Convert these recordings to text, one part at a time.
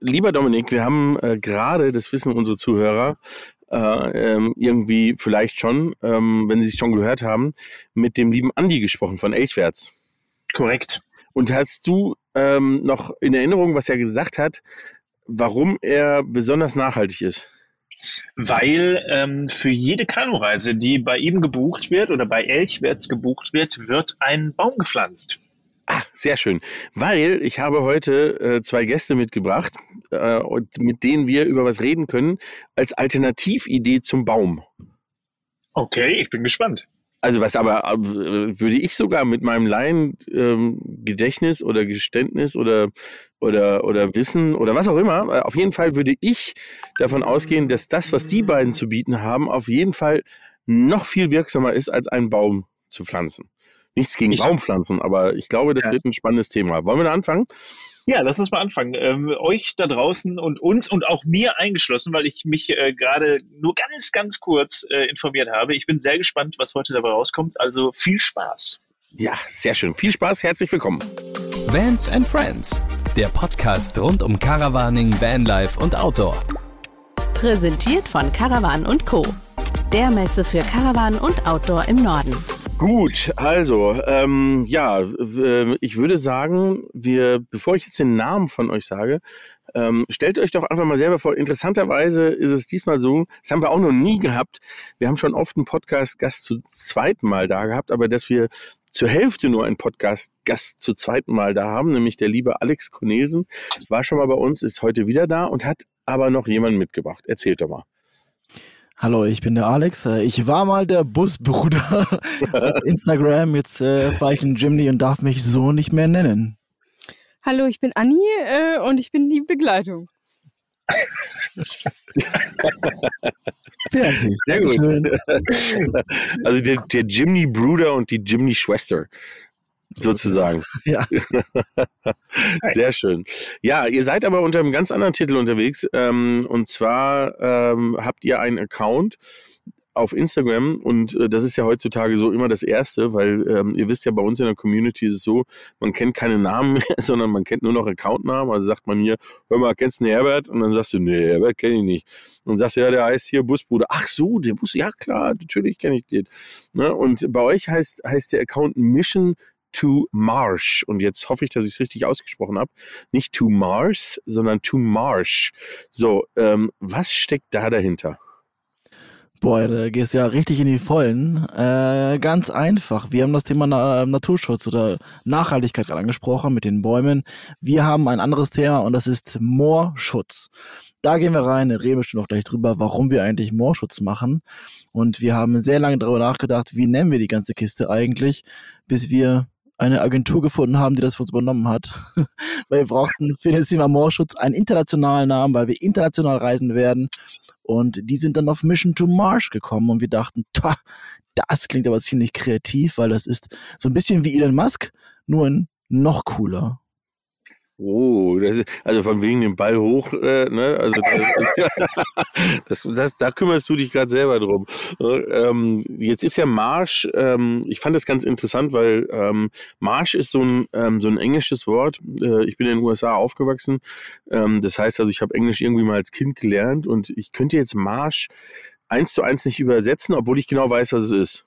lieber Dominik, wir haben äh, gerade, das wissen unsere Zuhörer, äh, ähm, irgendwie vielleicht schon, ähm, wenn sie es schon gehört haben, mit dem lieben Andi gesprochen von Elchwärts. Korrekt. Und hast du ähm, noch in Erinnerung, was er gesagt hat, warum er besonders nachhaltig ist? Weil ähm, für jede Kanureise, die bei ihm gebucht wird oder bei Elchwärts gebucht wird, wird ein Baum gepflanzt. Ah, sehr schön. Weil ich habe heute äh, zwei Gäste mitgebracht, äh, und mit denen wir über was reden können, als Alternatividee zum Baum. Okay, ich bin gespannt. Also was aber äh, würde ich sogar mit meinem Laien ähm, oder Geständnis oder oder oder Wissen oder was auch immer, äh, auf jeden Fall würde ich davon ausgehen, dass das, was die beiden zu bieten haben, auf jeden Fall noch viel wirksamer ist, als einen Baum zu pflanzen. Nichts gegen ich Baumpflanzen, aber ich glaube, das ja. wird ein spannendes Thema. Wollen wir da anfangen? Ja, lass uns mal anfangen. Ähm, euch da draußen und uns und auch mir eingeschlossen, weil ich mich äh, gerade nur ganz, ganz kurz äh, informiert habe. Ich bin sehr gespannt, was heute dabei rauskommt. Also viel Spaß. Ja, sehr schön. Viel Spaß. Herzlich willkommen. Vans and Friends, der Podcast rund um Caravaning, Vanlife und Outdoor. Präsentiert von Caravan und Co. Der Messe für Caravan und Outdoor im Norden. Gut, also ähm, ja, ich würde sagen, wir, bevor ich jetzt den Namen von euch sage, ähm, stellt euch doch einfach mal selber vor. Interessanterweise ist es diesmal so, das haben wir auch noch nie gehabt. Wir haben schon oft einen Podcast-Gast zu zweiten Mal da gehabt, aber dass wir zur Hälfte nur einen Podcast-Gast zu zweiten Mal da haben, nämlich der liebe Alex Cornelsen, war schon mal bei uns, ist heute wieder da und hat aber noch jemanden mitgebracht. Erzählt doch mal. Hallo, ich bin der Alex. Äh, ich war mal der Busbruder auf Instagram. Jetzt äh, war ich ein Jimny und darf mich so nicht mehr nennen. Hallo, ich bin Anni äh, und ich bin die Begleitung. Fertig. Sehr gut. Also der, der Jimny Bruder und die Jimny Schwester sozusagen. Ja. Sehr schön. Ja, ihr seid aber unter einem ganz anderen Titel unterwegs. Ähm, und zwar ähm, habt ihr einen Account auf Instagram und äh, das ist ja heutzutage so immer das Erste, weil ähm, ihr wisst ja, bei uns in der Community ist es so, man kennt keine Namen mehr, sondern man kennt nur noch Accountnamen. Also sagt man hier, hör mal, kennst du den Herbert? Und dann sagst du, nee, Herbert kenne ich nicht. Und sagst du, ja, der heißt hier Busbruder. Ach so, der Bus, ja klar, natürlich kenne ich den. Ne? Und bei euch heißt, heißt der Account Mission to Marsh. Und jetzt hoffe ich, dass ich es richtig ausgesprochen habe. Nicht to Mars, sondern to Marsh. So, ähm, was steckt da dahinter? Boah, da gehst ja richtig in die Vollen. Äh, ganz einfach. Wir haben das Thema Na Naturschutz oder Nachhaltigkeit gerade angesprochen mit den Bäumen. Wir haben ein anderes Thema und das ist Moorschutz. Da gehen wir rein, reden schon noch gleich drüber, warum wir eigentlich Moorschutz machen. Und wir haben sehr lange darüber nachgedacht, wie nennen wir die ganze Kiste eigentlich, bis wir eine Agentur gefunden haben, die das für uns übernommen hat. weil wir brauchten für das Thema Moorschutz einen internationalen Namen, weil wir international reisen werden. Und die sind dann auf Mission to Mars gekommen und wir dachten, das klingt aber ziemlich kreativ, weil das ist so ein bisschen wie Elon Musk, nur ein noch cooler. Oh, das, also von wegen dem Ball hoch, äh, ne? Also das, das, da kümmerst du dich gerade selber drum. Ähm, jetzt ist ja Marsch, ähm, ich fand das ganz interessant, weil ähm, Marsch ist so ein, ähm, so ein englisches Wort. Äh, ich bin in den USA aufgewachsen. Ähm, das heißt also, ich habe Englisch irgendwie mal als Kind gelernt und ich könnte jetzt Marsch eins zu eins nicht übersetzen, obwohl ich genau weiß, was es ist.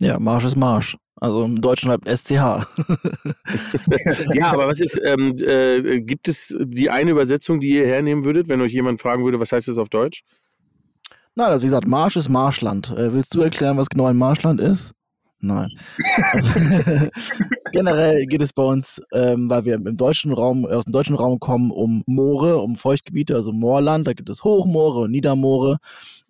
Ja, Marsch ist Marsch. Also im Deutschen halt SCH. ja, aber was ist, ähm, äh, gibt es die eine Übersetzung, die ihr hernehmen würdet, wenn euch jemand fragen würde, was heißt das auf Deutsch? Nein, also wie gesagt, Marsch ist Marschland. Äh, willst du erklären, was genau ein Marschland ist? Nein. Also, generell geht es bei uns, ähm, weil wir im deutschen Raum, aus dem deutschen Raum kommen, um Moore, um Feuchtgebiete, also Moorland. Da gibt es Hochmoore und Niedermoore.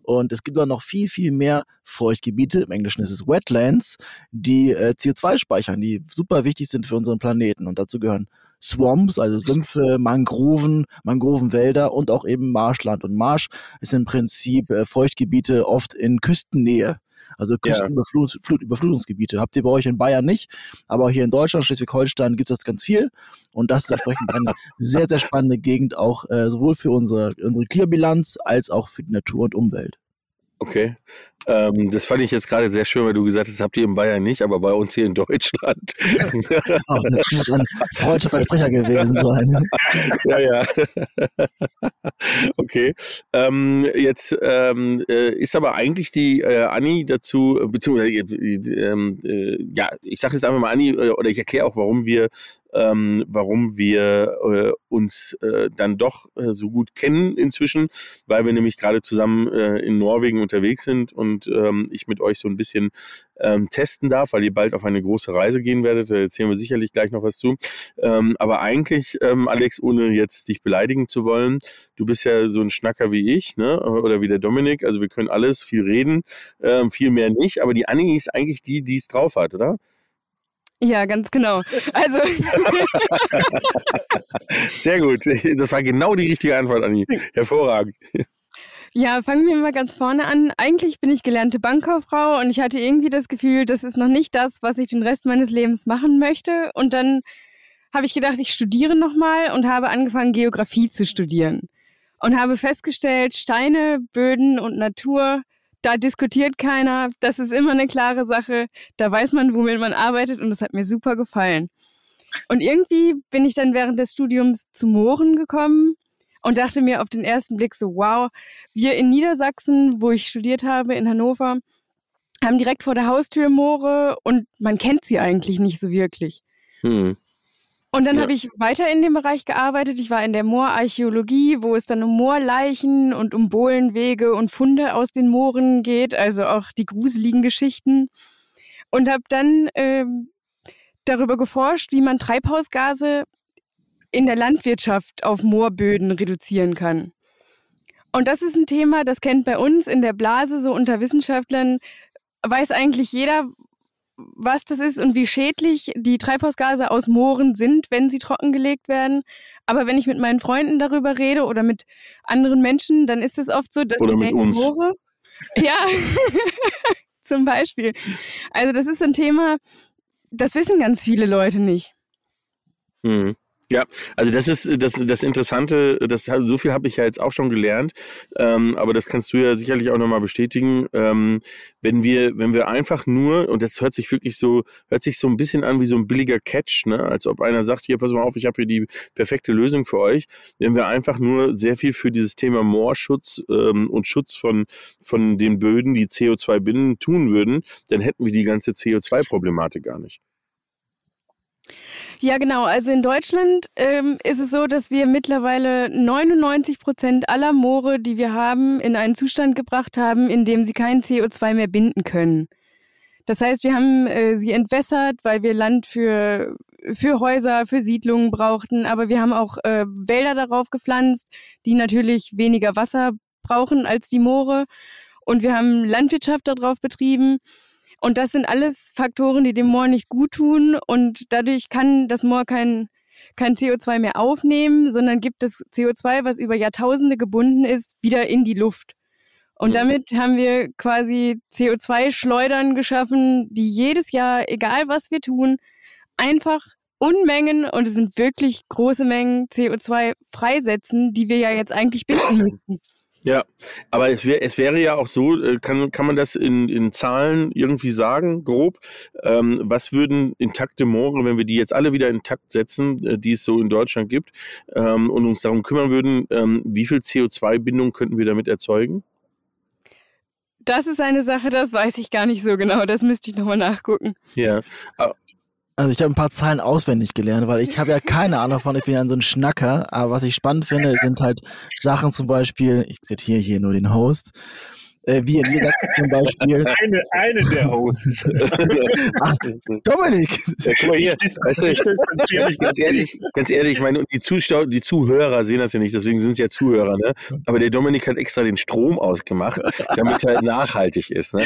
Und es gibt aber noch viel, viel mehr Feuchtgebiete, im Englischen ist es Wetlands, die äh, CO2 speichern, die super wichtig sind für unseren Planeten. Und dazu gehören Swamps, also Sümpfe, Mangroven, Mangrovenwälder und auch eben Marschland. Und Marsch ist im Prinzip äh, Feuchtgebiete oft in Küstennähe. Also Küstenüberflutungsgebiete. Habt ihr bei euch in Bayern nicht, aber hier in Deutschland, Schleswig-Holstein gibt es das ganz viel. Und das ist entsprechend eine sehr, sehr spannende Gegend, auch äh, sowohl für unsere, unsere Klimabilanz als auch für die Natur und Umwelt. Okay. Ähm, das fand ich jetzt gerade sehr schön, weil du gesagt hast, das habt ihr in Bayern nicht, aber bei uns hier in Deutschland. oh, das muss ein freudscher Versprecher gewesen sein. ja, ja. okay. Ähm, jetzt ähm, äh, ist aber eigentlich die äh, Anni dazu, beziehungsweise, äh, äh, ja, ich sage jetzt einfach mal Anni, äh, oder ich erkläre auch, warum wir ähm, warum wir äh, uns äh, dann doch äh, so gut kennen inzwischen, weil wir nämlich gerade zusammen äh, in Norwegen unterwegs sind und ähm, ich mit euch so ein bisschen ähm, testen darf, weil ihr bald auf eine große Reise gehen werdet. Da erzählen wir sicherlich gleich noch was zu. Ähm, aber eigentlich, ähm, Alex, ohne jetzt dich beleidigen zu wollen, du bist ja so ein Schnacker wie ich, ne? Oder wie der Dominik. Also wir können alles, viel reden, ähm, viel mehr nicht. Aber die Annie ist eigentlich die, die es drauf hat, oder? Ja, ganz genau. Also Sehr gut. Das war genau die richtige Antwort, Anni. Hervorragend. Ja, fangen wir mal ganz vorne an. Eigentlich bin ich gelernte Bankkauffrau und ich hatte irgendwie das Gefühl, das ist noch nicht das, was ich den Rest meines Lebens machen möchte. Und dann habe ich gedacht, ich studiere nochmal und habe angefangen, Geografie zu studieren. Und habe festgestellt, Steine, Böden und Natur da diskutiert keiner, das ist immer eine klare Sache, da weiß man, womit man arbeitet und das hat mir super gefallen. Und irgendwie bin ich dann während des Studiums zu Mooren gekommen und dachte mir auf den ersten Blick so, wow, wir in Niedersachsen, wo ich studiert habe, in Hannover, haben direkt vor der Haustür Moore und man kennt sie eigentlich nicht so wirklich. Hm. Und dann ja. habe ich weiter in dem Bereich gearbeitet. Ich war in der Moorarchäologie, wo es dann um Moorleichen und um Bohlenwege und Funde aus den Mooren geht, also auch die gruseligen Geschichten. Und habe dann ähm, darüber geforscht, wie man Treibhausgase in der Landwirtschaft auf Moorböden reduzieren kann. Und das ist ein Thema, das kennt bei uns in der Blase so unter Wissenschaftlern, weiß eigentlich jeder, was das ist und wie schädlich die Treibhausgase aus Mooren sind, wenn sie trockengelegt werden. Aber wenn ich mit meinen Freunden darüber rede oder mit anderen Menschen, dann ist es oft so, dass oder die mit Moore. Ja, zum Beispiel. Also das ist ein Thema, das wissen ganz viele Leute nicht. Hm. Ja, also das ist das, das Interessante, das, so viel habe ich ja jetzt auch schon gelernt, ähm, aber das kannst du ja sicherlich auch nochmal bestätigen. Ähm, wenn wir, wenn wir einfach nur, und das hört sich wirklich so, hört sich so ein bisschen an wie so ein billiger Catch, ne? als ob einer sagt, hier, pass mal auf, ich habe hier die perfekte Lösung für euch. Wenn wir einfach nur sehr viel für dieses Thema Moorschutz ähm, und Schutz von, von den Böden, die CO2 binden, tun würden, dann hätten wir die ganze CO2-Problematik gar nicht. Ja, genau. Also in Deutschland ähm, ist es so, dass wir mittlerweile 99 Prozent aller Moore, die wir haben, in einen Zustand gebracht haben, in dem sie kein CO2 mehr binden können. Das heißt, wir haben äh, sie entwässert, weil wir Land für, für Häuser, für Siedlungen brauchten, aber wir haben auch äh, Wälder darauf gepflanzt, die natürlich weniger Wasser brauchen als die Moore. Und wir haben Landwirtschaft darauf betrieben. Und das sind alles Faktoren, die dem Moor nicht gut tun. Und dadurch kann das Moor kein, kein CO2 mehr aufnehmen, sondern gibt das CO2, was über Jahrtausende gebunden ist, wieder in die Luft. Und mhm. damit haben wir quasi CO2-Schleudern geschaffen, die jedes Jahr, egal was wir tun, einfach Unmengen, und es sind wirklich große Mengen CO2 freisetzen, die wir ja jetzt eigentlich binden müssten. Ja, aber es, wär, es wäre ja auch so, äh, kann, kann man das in, in Zahlen irgendwie sagen, grob? Ähm, was würden intakte Moore, wenn wir die jetzt alle wieder intakt setzen, äh, die es so in Deutschland gibt, ähm, und uns darum kümmern würden, ähm, wie viel CO2-Bindung könnten wir damit erzeugen? Das ist eine Sache, das weiß ich gar nicht so genau. Das müsste ich nochmal nachgucken. Ja, also ich habe ein paar Zahlen auswendig gelernt, weil ich habe ja keine Ahnung von, ich bin ja so ein Schnacker, aber was ich spannend finde, sind halt Sachen zum Beispiel, ich zitiere hier nur den Host, äh, wie in Niedersachsen zum Beispiel. Eine, eine der Hosts. Ach, Dominik! Ja, guck mal hier, weißt du, ganz ehrlich, ganz ehrlich, ich meine, die, Zuschauer, die Zuhörer sehen das ja nicht, deswegen sind es ja Zuhörer, ne? Aber der Dominik hat extra den Strom ausgemacht, damit er nachhaltig ist. Ne?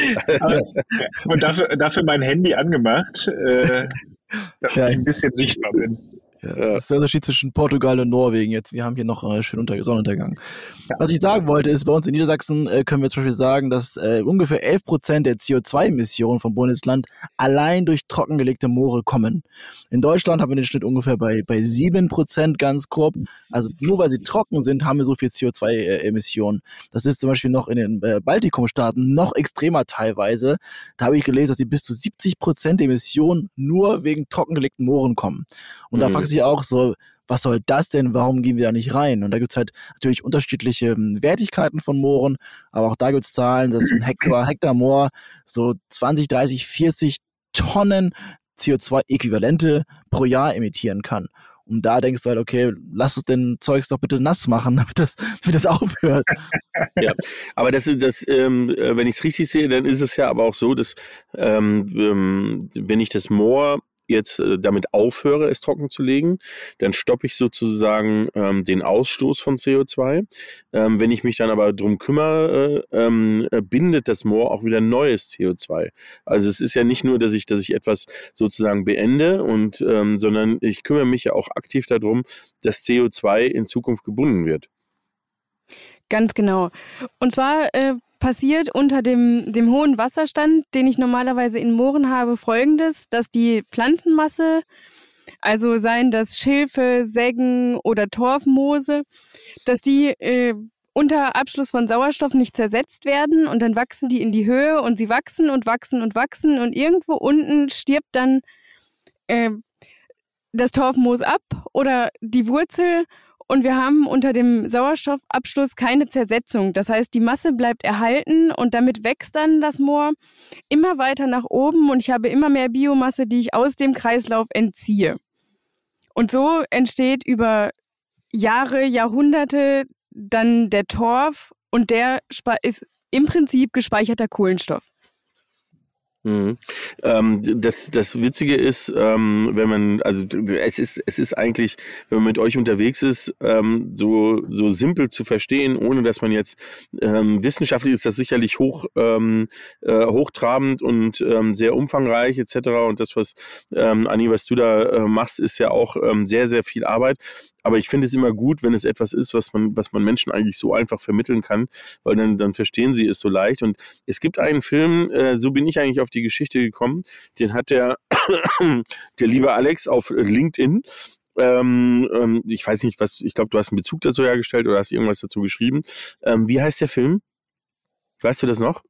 Und dafür, dafür mein Handy angemacht, äh, dass ja. ich ein bisschen sichtbar bin. Ja, Das ist der Unterschied zwischen Portugal und Norwegen jetzt. Wir haben hier noch äh, schön unter Sonnenuntergang. Ja. Was ich sagen wollte, ist, bei uns in Niedersachsen äh, können wir zum Beispiel sagen, dass äh, ungefähr 11 Prozent der CO2-Emissionen vom Bundesland allein durch trockengelegte Moore kommen. In Deutschland haben wir den Schnitt ungefähr bei, bei 7 Prozent ganz grob. Also nur weil sie trocken sind, haben wir so viel CO2-Emissionen. Das ist zum Beispiel noch in den äh, Baltikumstaaten noch extremer teilweise. Da habe ich gelesen, dass sie bis zu 70 Prozent Emissionen nur wegen trockengelegten Mooren kommen. Und mhm. da fragt sich auch so, was soll das denn? Warum gehen wir da nicht rein? Und da gibt es halt natürlich unterschiedliche hm, Wertigkeiten von Mooren, aber auch da gibt es Zahlen, dass ein Hektar, Hektar Moor so 20, 30, 40 Tonnen CO2-Äquivalente pro Jahr emittieren kann. Und da denkst du halt, okay, lass es den Zeugs doch bitte nass machen, damit das, damit das aufhört. ja, aber das ist das, ähm, äh, wenn ich es richtig sehe, dann ist es ja aber auch so, dass ähm, ähm wenn ich das Moor jetzt äh, damit aufhöre, es trocken zu legen, dann stoppe ich sozusagen ähm, den Ausstoß von CO2. Ähm, wenn ich mich dann aber drum kümmere, äh, ähm, äh, bindet das Moor auch wieder neues CO2. Also es ist ja nicht nur, dass ich, dass ich etwas sozusagen beende und, ähm, sondern ich kümmere mich ja auch aktiv darum, dass CO2 in Zukunft gebunden wird. Ganz genau. Und zwar äh, passiert unter dem, dem hohen Wasserstand, den ich normalerweise in Mooren habe, folgendes, dass die Pflanzenmasse, also seien das Schilfe, Säggen oder Torfmoose, dass die äh, unter Abschluss von Sauerstoff nicht zersetzt werden und dann wachsen die in die Höhe und sie wachsen und wachsen und wachsen und irgendwo unten stirbt dann äh, das Torfmoos ab oder die Wurzel und wir haben unter dem Sauerstoffabschluss keine Zersetzung. Das heißt, die Masse bleibt erhalten und damit wächst dann das Moor immer weiter nach oben und ich habe immer mehr Biomasse, die ich aus dem Kreislauf entziehe. Und so entsteht über Jahre, Jahrhunderte dann der Torf und der ist im Prinzip gespeicherter Kohlenstoff. Mhm. Ähm, das, das Witzige ist, ähm, wenn man, also es ist, es ist eigentlich, wenn man mit euch unterwegs ist, ähm, so, so simpel zu verstehen, ohne dass man jetzt ähm, wissenschaftlich ist das sicherlich hoch, ähm, äh, hochtrabend und ähm, sehr umfangreich etc. Und das, was Anni, was du da äh, machst, ist ja auch sehr, sehr viel Arbeit. Aber ich finde es immer gut, wenn es etwas ist, was man, was man Menschen eigentlich so einfach vermitteln kann, weil dann, dann verstehen sie es so leicht. Und es gibt einen Film, äh, so bin ich eigentlich auf die Geschichte gekommen, den hat der, der liebe Alex auf LinkedIn ähm, ähm, ich weiß nicht, was, ich glaube, du hast einen Bezug dazu hergestellt oder hast irgendwas dazu geschrieben. Ähm, wie heißt der Film? Weißt du das noch?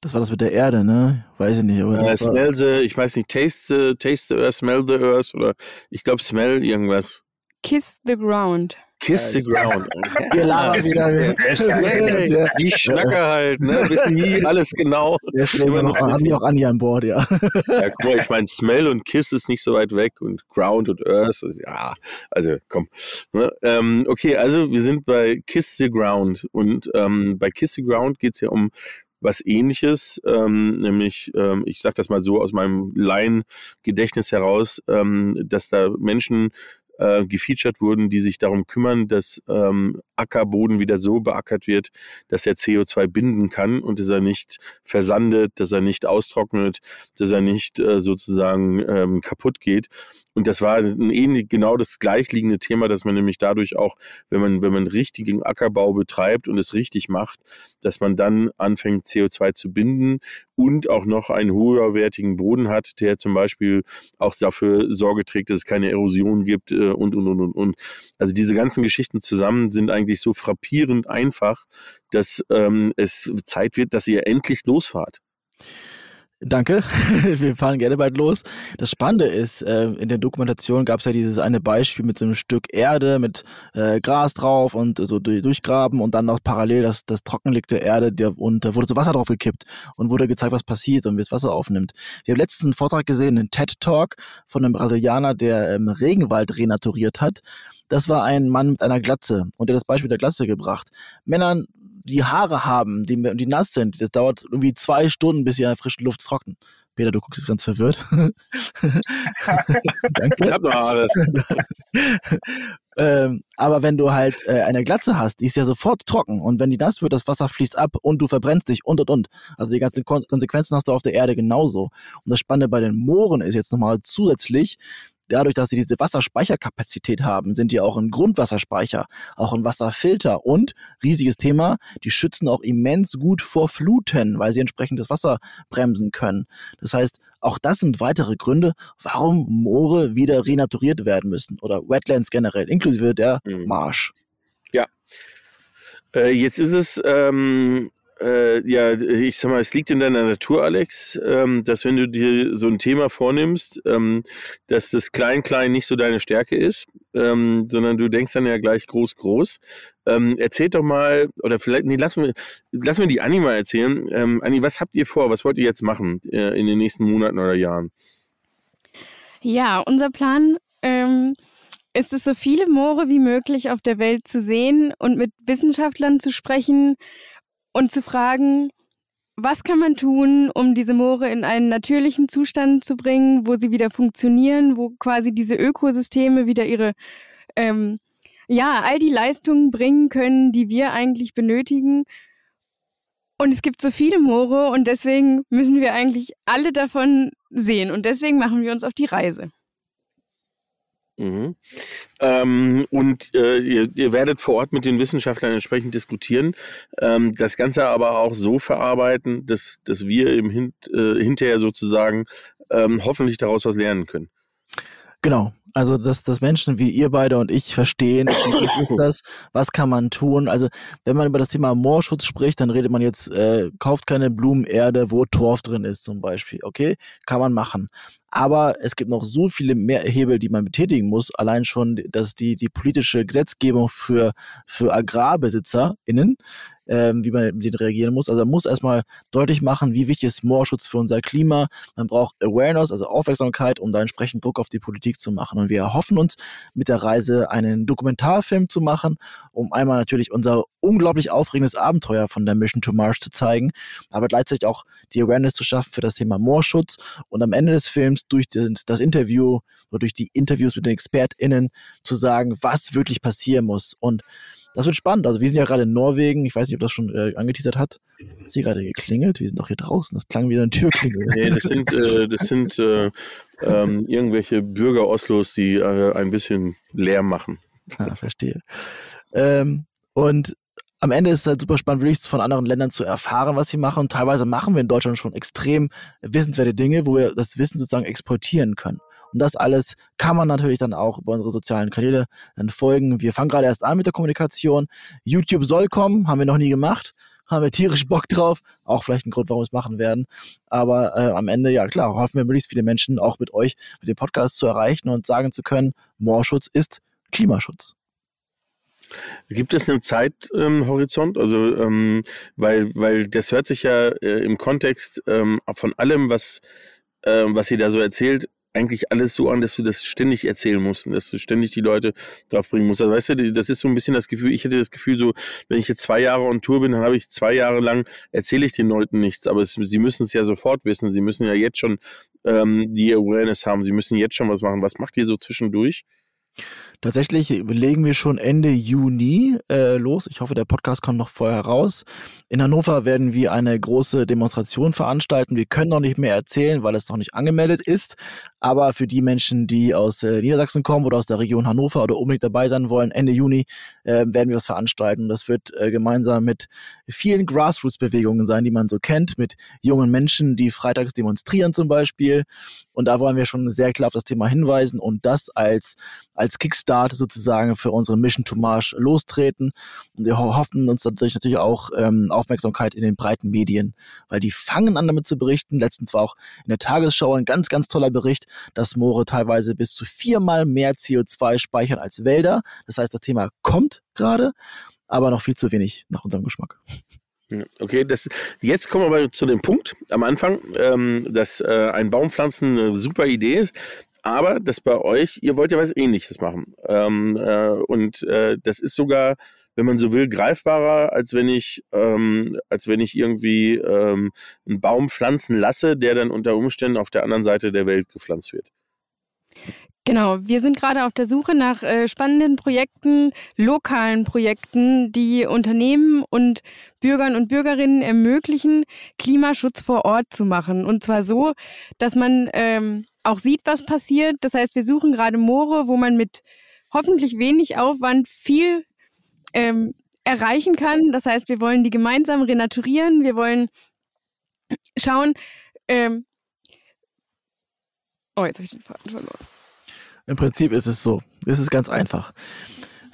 Das war das mit der Erde, ne? Weiß ich nicht. Aber äh, smell the, ich weiß nicht, taste the, taste the earth, smell the earth oder ich glaube smell irgendwas. Kiss the Ground. Kiss the Ground. Wir labern wieder. Die Schnacker halt, ne? Wissen nie alles genau. Ja, wir noch, haben wir auch Anni an Bord, ja. Ja, guck mal, ich meine, Smell und Kiss ist nicht so weit weg und Ground und Earth, ja, also komm. Ne? Ähm, okay, also wir sind bei Kiss the Ground und ähm, bei Kiss the Ground geht es ja um was ähnliches, ähm, nämlich, ähm, ich sage das mal so aus meinem Laien-Gedächtnis heraus, ähm, dass da Menschen äh, gefeatured wurden, die sich darum kümmern, dass ähm, Ackerboden wieder so beackert wird, dass er CO2 binden kann und dass er nicht versandet, dass er nicht austrocknet, dass er nicht äh, sozusagen ähm, kaputt geht. Und das war ein ähnlich genau das gleichliegende Thema, dass man nämlich dadurch auch, wenn man, wenn man richtigen Ackerbau betreibt und es richtig macht, dass man dann anfängt, CO2 zu binden und auch noch einen höherwertigen Boden hat, der zum Beispiel auch dafür Sorge trägt, dass es keine Erosion gibt äh, und, und, und, und, und. Also diese ganzen Geschichten zusammen sind eigentlich so frappierend einfach, dass ähm, es Zeit wird, dass ihr endlich losfahrt. Danke. Wir fahren gerne bald los. Das Spannende ist, äh, in der Dokumentation gab es ja dieses eine Beispiel mit so einem Stück Erde mit äh, Gras drauf und so durchgraben und dann noch parallel das, das trockenlegte Erde der, und da wurde so Wasser drauf gekippt und wurde gezeigt, was passiert und wie es Wasser aufnimmt. Wir haben letztens einen Vortrag gesehen, einen TED-Talk von einem Brasilianer, der ähm, Regenwald renaturiert hat. Das war ein Mann mit einer Glatze und der das Beispiel der Glatze gebracht. Männern die Haare haben, die, die nass sind, das dauert irgendwie zwei Stunden, bis sie in der frischen Luft trocken. Peter, du guckst jetzt ganz verwirrt. Danke. Ich hab noch Haare. ähm, aber wenn du halt äh, eine Glatze hast, die ist ja sofort trocken und wenn die nass wird, das Wasser fließt ab und du verbrennst dich und und und. Also die ganzen Kon Konsequenzen hast du auf der Erde genauso. Und das Spannende bei den Mooren ist jetzt nochmal zusätzlich, dadurch, dass sie diese Wasserspeicherkapazität haben, sind die auch ein Grundwasserspeicher, auch ein Wasserfilter und riesiges Thema, die schützen auch immens gut vor Fluten, weil sie entsprechend das Wasser bremsen können. Das heißt, auch das sind weitere Gründe, warum Moore wieder renaturiert werden müssen oder Wetlands generell, inklusive der mhm. Marsch. Ja. Äh, jetzt ist es ähm, äh, ja, ich sag mal, es liegt in deiner Natur, Alex, ähm, dass wenn du dir so ein Thema vornimmst, ähm, dass das Klein-Klein nicht so deine Stärke ist, ähm, sondern du denkst dann ja gleich groß-groß. Ähm, erzähl doch mal, oder vielleicht, nee, lassen wir, lassen wir die Anni mal erzählen. Ähm, Anni, was habt ihr vor? Was wollt ihr jetzt machen äh, in den nächsten Monaten oder Jahren? Ja, unser Plan ähm, ist es, so viele Moore wie möglich auf der Welt zu sehen und mit Wissenschaftlern zu sprechen und zu fragen, was kann man tun, um diese Moore in einen natürlichen Zustand zu bringen, wo sie wieder funktionieren, wo quasi diese Ökosysteme wieder ihre, ähm, ja, all die Leistungen bringen können, die wir eigentlich benötigen. Und es gibt so viele Moore und deswegen müssen wir eigentlich alle davon sehen und deswegen machen wir uns auf die Reise. Mhm. Ähm, und äh, ihr, ihr, werdet vor Ort mit den Wissenschaftlern entsprechend diskutieren, ähm, das Ganze aber auch so verarbeiten, dass, dass wir im Hin äh, hinterher sozusagen ähm, hoffentlich daraus was lernen können. Genau, also, dass, dass Menschen wie ihr beide und ich verstehen, wie ist das, was kann man tun. Also, wenn man über das Thema Moorschutz spricht, dann redet man jetzt, äh, kauft keine Blumenerde, wo Torf drin ist zum Beispiel. Okay, kann man machen. Aber es gibt noch so viele mehr Hebel, die man betätigen muss. Allein schon, dass die, die politische Gesetzgebung für, für AgrarbesitzerInnen ähm, wie man mit denen reagieren muss. Also man muss erstmal deutlich machen, wie wichtig ist Moorschutz für unser Klima. Man braucht Awareness, also Aufmerksamkeit, um da entsprechend Druck auf die Politik zu machen. Und wir erhoffen uns mit der Reise einen Dokumentarfilm zu machen, um einmal natürlich unser unglaublich aufregendes Abenteuer von der Mission to Mars zu zeigen, aber gleichzeitig auch die Awareness zu schaffen für das Thema Moorschutz und am Ende des Films durch das Interview oder durch die Interviews mit den ExpertInnen zu sagen, was wirklich passieren muss. Und das wird spannend. Also wir sind ja gerade in Norwegen. Ich weiß nicht, ob das schon äh, angeteasert hat. Hat sie gerade geklingelt? Wir sind doch hier draußen. Das klang wie eine Türklingel. Nee, das sind, äh, das sind äh, ähm, irgendwelche Bürger Oslos, die äh, ein bisschen Lärm machen. Ah, verstehe. Ähm, und am Ende ist es halt super spannend, wirklich von anderen Ländern zu erfahren, was sie machen. Und teilweise machen wir in Deutschland schon extrem wissenswerte Dinge, wo wir das Wissen sozusagen exportieren können. Und das alles kann man natürlich dann auch über unsere sozialen Kanäle dann folgen. Wir fangen gerade erst an mit der Kommunikation. YouTube soll kommen, haben wir noch nie gemacht. Haben wir tierisch Bock drauf. Auch vielleicht ein Grund, warum wir es machen werden. Aber äh, am Ende, ja klar, hoffen wir möglichst viele Menschen auch mit euch, mit dem Podcast zu erreichen und sagen zu können, Moorschutz ist Klimaschutz. Gibt es einen Zeithorizont? Ähm, also, ähm, weil, weil das hört sich ja äh, im Kontext ähm, von allem, was, äh, was sie da so erzählt, eigentlich alles so an, dass du das ständig erzählen musst und dass du ständig die Leute drauf bringen musst. Also weißt du, das ist so ein bisschen das Gefühl, ich hätte das Gefühl, so, wenn ich jetzt zwei Jahre on Tour bin, dann habe ich zwei Jahre lang, erzähle ich den Leuten nichts, aber es, sie müssen es ja sofort wissen, sie müssen ja jetzt schon ähm, die Awareness haben, sie müssen jetzt schon was machen. Was macht ihr so zwischendurch? Tatsächlich legen wir schon Ende Juni äh, los. Ich hoffe, der Podcast kommt noch vorher raus. In Hannover werden wir eine große Demonstration veranstalten. Wir können noch nicht mehr erzählen, weil es noch nicht angemeldet ist. Aber für die Menschen, die aus äh, Niedersachsen kommen oder aus der Region Hannover oder unbedingt dabei sein wollen, Ende Juni äh, werden wir was veranstalten. Das wird äh, gemeinsam mit vielen Grassroots-Bewegungen sein, die man so kennt, mit jungen Menschen, die freitags demonstrieren zum Beispiel. Und da wollen wir schon sehr klar auf das Thema hinweisen und das als, als Kickstart sozusagen für unsere Mission to March lostreten. Und wir hoffen uns dadurch natürlich auch ähm, Aufmerksamkeit in den breiten Medien, weil die fangen an damit zu berichten. Letztens war auch in der Tagesschau ein ganz, ganz toller Bericht, dass Moore teilweise bis zu viermal mehr CO2 speichern als Wälder. Das heißt, das Thema kommt gerade, aber noch viel zu wenig nach unserem Geschmack. Okay, das, jetzt kommen wir aber zu dem Punkt am Anfang, ähm, dass äh, ein Baumpflanzen eine super Idee ist, aber dass bei euch, ihr wollt ja was ähnliches machen. Ähm, äh, und äh, das ist sogar wenn man so will, greifbarer, als wenn ich, ähm, als wenn ich irgendwie ähm, einen Baum pflanzen lasse, der dann unter Umständen auf der anderen Seite der Welt gepflanzt wird. Genau, wir sind gerade auf der Suche nach äh, spannenden Projekten, lokalen Projekten, die Unternehmen und Bürgern und Bürgerinnen ermöglichen, Klimaschutz vor Ort zu machen. Und zwar so, dass man ähm, auch sieht, was passiert. Das heißt, wir suchen gerade Moore, wo man mit hoffentlich wenig Aufwand viel ähm, erreichen kann. Das heißt, wir wollen die gemeinsam renaturieren, wir wollen schauen. Ähm oh, jetzt habe ich den Faden verloren. Im Prinzip ist es so. Es ist ganz einfach.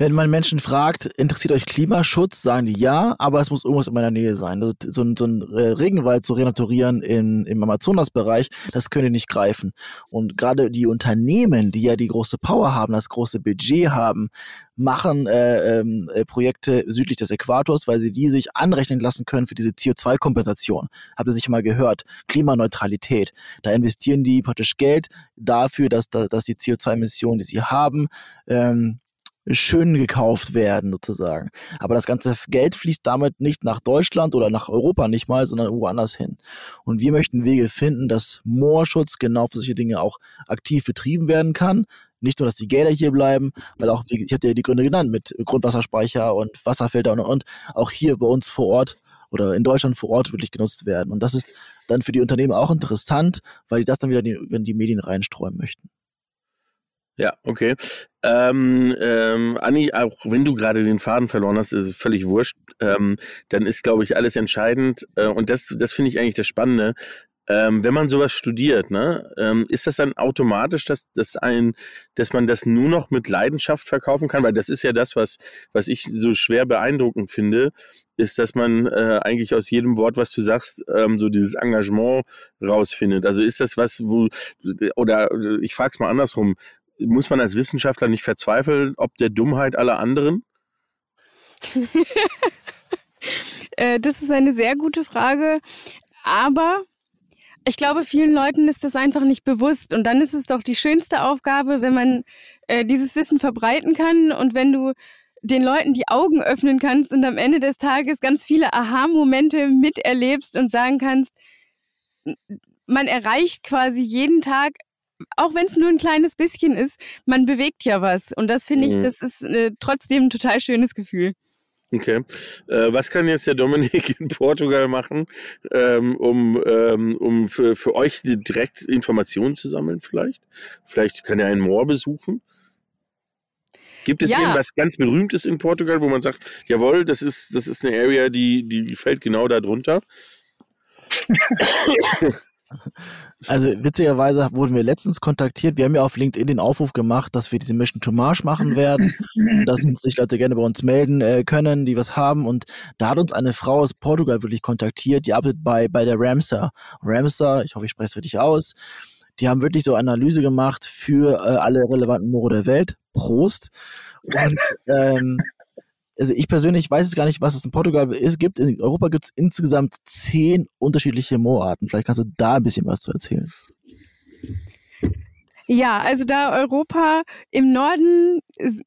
Wenn man Menschen fragt, interessiert euch Klimaschutz, sagen die ja, aber es muss irgendwas in meiner Nähe sein. Also so, ein, so ein äh, Regenwald zu renaturieren in, im Amazonasbereich, das könnt ihr nicht greifen. Und gerade die Unternehmen, die ja die große Power haben, das große Budget haben, machen äh, ähm, äh, Projekte südlich des Äquators, weil sie die sich anrechnen lassen können für diese CO2-Kompensation. Habt ihr sicher mal gehört? Klimaneutralität. Da investieren die praktisch Geld dafür, dass, dass die CO2-Emissionen, die sie haben, ähm, schön gekauft werden, sozusagen. Aber das ganze Geld fließt damit nicht nach Deutschland oder nach Europa nicht mal, sondern woanders hin. Und wir möchten Wege finden, dass Moorschutz genau für solche Dinge auch aktiv betrieben werden kann. Nicht nur, dass die Gelder hier bleiben, weil auch, ich hatte ja die Gründe genannt, mit Grundwasserspeicher und Wasserfilter und, und, und, auch hier bei uns vor Ort oder in Deutschland vor Ort wirklich genutzt werden. Und das ist dann für die Unternehmen auch interessant, weil die das dann wieder in die Medien reinstreuen möchten. Ja, okay. Ähm, ähm, Anni, auch wenn du gerade den Faden verloren hast, ist es völlig wurscht. Ähm, dann ist, glaube ich, alles entscheidend. Äh, und das, das finde ich eigentlich das Spannende. Ähm, wenn man sowas studiert, ne, ähm, ist das dann automatisch, dass, dass, ein, dass man das nur noch mit Leidenschaft verkaufen kann? Weil das ist ja das, was, was ich so schwer beeindruckend finde, ist, dass man äh, eigentlich aus jedem Wort, was du sagst, ähm, so dieses Engagement rausfindet. Also ist das was, wo, oder ich frage es mal andersrum, muss man als Wissenschaftler nicht verzweifeln, ob der Dummheit aller anderen? Äh, das ist eine sehr gute Frage. Aber ich glaube, vielen Leuten ist das einfach nicht bewusst. Und dann ist es doch die schönste Aufgabe, wenn man äh, dieses Wissen verbreiten kann und wenn du den Leuten die Augen öffnen kannst und am Ende des Tages ganz viele Aha-Momente miterlebst und sagen kannst, man erreicht quasi jeden Tag auch wenn es nur ein kleines bisschen ist, man bewegt ja was. Und das finde ich, mhm. das ist äh, trotzdem ein total schönes Gefühl. Okay. Äh, was kann jetzt der Dominik in Portugal machen, ähm, um, ähm, um für, für euch direkt Informationen zu sammeln vielleicht? Vielleicht kann er ein Moor besuchen. Gibt es ja. irgendwas ganz Berühmtes in Portugal, wo man sagt, jawohl, das ist, das ist eine Area, die, die fällt genau da drunter? Also witzigerweise wurden wir letztens kontaktiert. Wir haben ja auf LinkedIn den Aufruf gemacht, dass wir diese Mission to Marsh machen werden, dass uns sich Leute gerne bei uns melden äh, können, die was haben. Und da hat uns eine Frau aus Portugal wirklich kontaktiert, die arbeitet bei, bei der Ramsar. Ramsar, ich hoffe, ich spreche es richtig aus. Die haben wirklich so eine Analyse gemacht für äh, alle relevanten Moore der Welt. Prost. Und ähm, also ich persönlich weiß es gar nicht, was es in Portugal ist, gibt. In Europa gibt es insgesamt zehn unterschiedliche Moorarten. Vielleicht kannst du da ein bisschen was zu erzählen. Ja, also da Europa im Norden